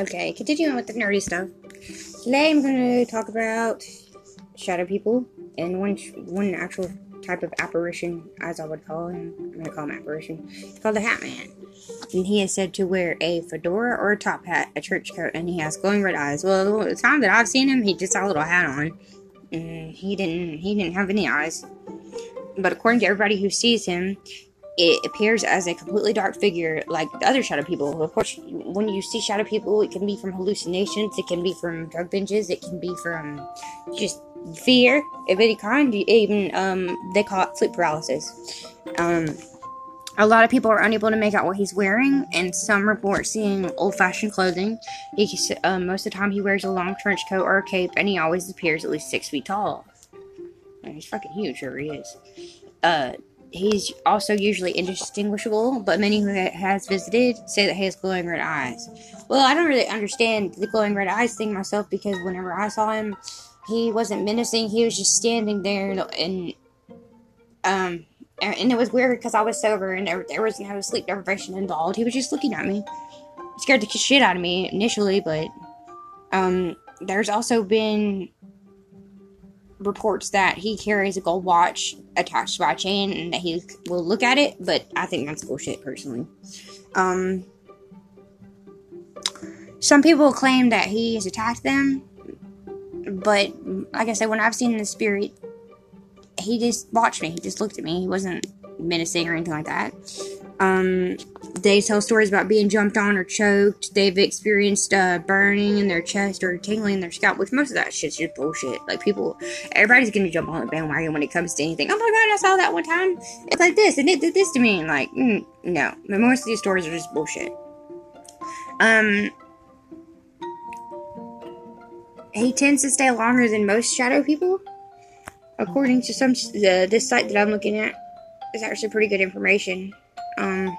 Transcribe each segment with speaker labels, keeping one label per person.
Speaker 1: Okay, continuing with the nerdy stuff. Today I'm going to talk about shadow people and one one actual type of apparition, as I would call him. I'm going to call him apparition. It's called the Hat Man. And he is said to wear a fedora or a top hat, a church coat, and he has glowing red eyes. Well, the time that I've seen him, he just had a little hat on, and he didn't he didn't have any eyes. But according to everybody who sees him, it appears as a completely dark figure like the other shadow people. Of course, when you see shadow people, it can be from hallucinations, it can be from drug binges, it can be from just fear of any kind. Even um, they call it sleep paralysis. Um, a lot of people are unable to make out what he's wearing, and some report seeing old-fashioned clothing. He um, most of the time he wears a long trench coat or a cape, and he always appears at least six feet tall. And he's fucking huge, sure he is. Uh, He's also usually indistinguishable, but many who has visited say that he has glowing red eyes. Well, I don't really understand the glowing red eyes thing myself because whenever I saw him, he wasn't menacing. He was just standing there and, um and it was weird because I was sober and there, there was no sleep deprivation involved. He was just looking at me. It scared the shit out of me initially, but um there's also been reports that he carries a gold watch attached by a chain and that he will look at it, but I think that's bullshit personally. Um, some people claim that he has attacked them, but like I said, when I've seen the spirit, he just watched me. He just looked at me. He wasn't menacing or anything like that. Um, they tell stories about being jumped on or choked. They've experienced uh, burning in their chest or tingling in their scalp, which most of that shit's just bullshit. Like people, everybody's gonna jump on the bandwagon when it comes to anything. Oh my god, I saw that one time. It's like this, and it did this to me. Like, mm, no, but most of these stories are just bullshit. Um, he tends to stay longer than most shadow people, according to some uh, this site that I'm looking at. Is actually pretty good information um,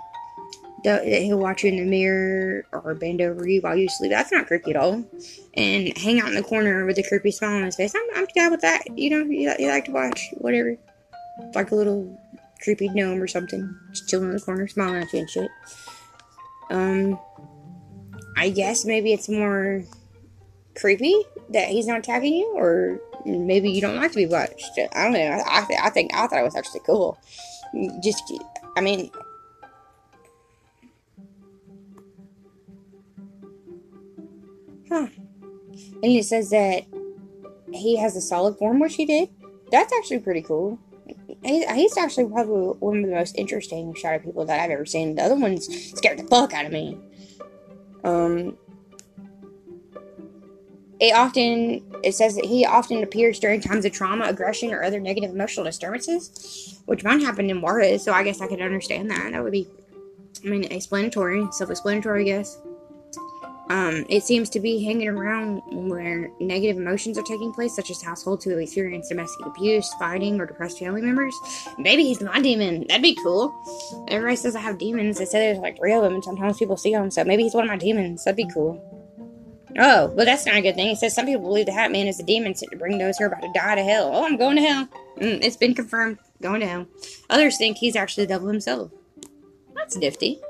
Speaker 1: that he'll watch you in the mirror or bend over you while you sleep. That's not creepy at all. And hang out in the corner with a creepy smile on his face. I'm, I'm down with that. You know, you, you like to watch whatever. Like a little creepy gnome or something. Just chilling in the corner, smiling at you and shit. Um, I guess maybe it's more creepy that he's not attacking you, or maybe you don't like to be watched. I don't know. I, I, I think I thought it was actually cool. Just, I mean, Huh. And it says that he has a solid form, which he did. That's actually pretty cool. He's actually probably one of the most interesting shadow people that I've ever seen. The other ones scared the fuck out of me. Um, it often it says that he often appears during times of trauma, aggression, or other negative emotional disturbances, which might happen in Juarez. So I guess I could understand that. That would be, I mean, explanatory, self-explanatory, I guess. Um, it seems to be hanging around where negative emotions are taking place, such as households who experience domestic abuse, fighting, or depressed family members. Maybe he's my demon. That'd be cool. Everybody says I have demons. They say there's like three of them, and sometimes people see them. So maybe he's one of my demons. That'd be cool. Oh, well, that's not a good thing. It says some people believe the Hat Man is a demon sent to bring those who are about to die to hell. Oh, I'm going to hell. Mm, it's been confirmed. Going to hell. Others think he's actually the devil himself. That's nifty.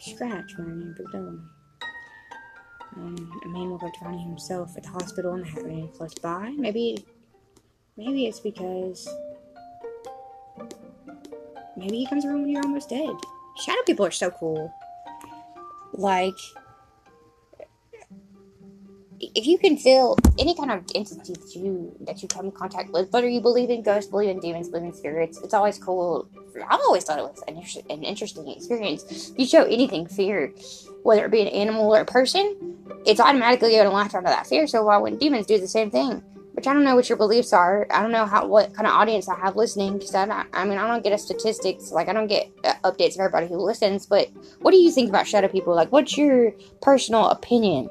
Speaker 1: Scratch running the dome. Um, a man to find himself at the hospital and the hat close by. Maybe, maybe it's because maybe he comes around when you're almost dead. Shadow people are so cool. Like, if you can feel any kind of entity that you that you come in contact with, whether you believe in ghosts, believe in demons, believe in spirits, it's always cool. I've always thought it was an, inter- an interesting experience. If you show anything fear, whether it be an animal or a person, it's automatically going to latch onto that fear. So why wouldn't demons do the same thing? Which I don't know what your beliefs are. I don't know how what kind of audience I have listening. Because I, I mean, I don't get a statistics. Like I don't get uh, updates of everybody who listens. But what do you think about shadow people? Like, what's your personal opinion?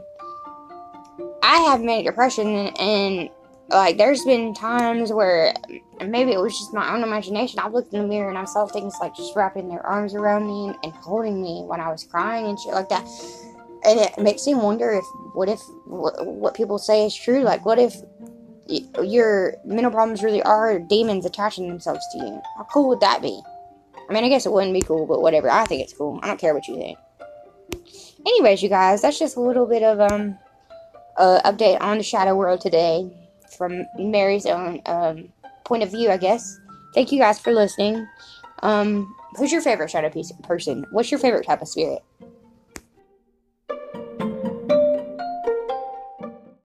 Speaker 1: I have manic depression, and, and like there's been times where maybe it was just my own imagination. I've looked in the mirror and I saw things like just wrapping their arms around me and, holding me when I was crying and shit like that. And it makes me wonder if what if what people say is true. Like, what if your mental problems really are demons attaching themselves to you? How cool would that be? I mean, I guess it wouldn't be cool, but whatever. I think it's cool. I don't care what you think. Anyways, you guys, that's just a little bit of um uh, update on the Shadow World today from Mary's own um, point of view, I guess. Thank you guys for listening. Um, who's your favorite shadow piece person? What's your favorite type of spirit?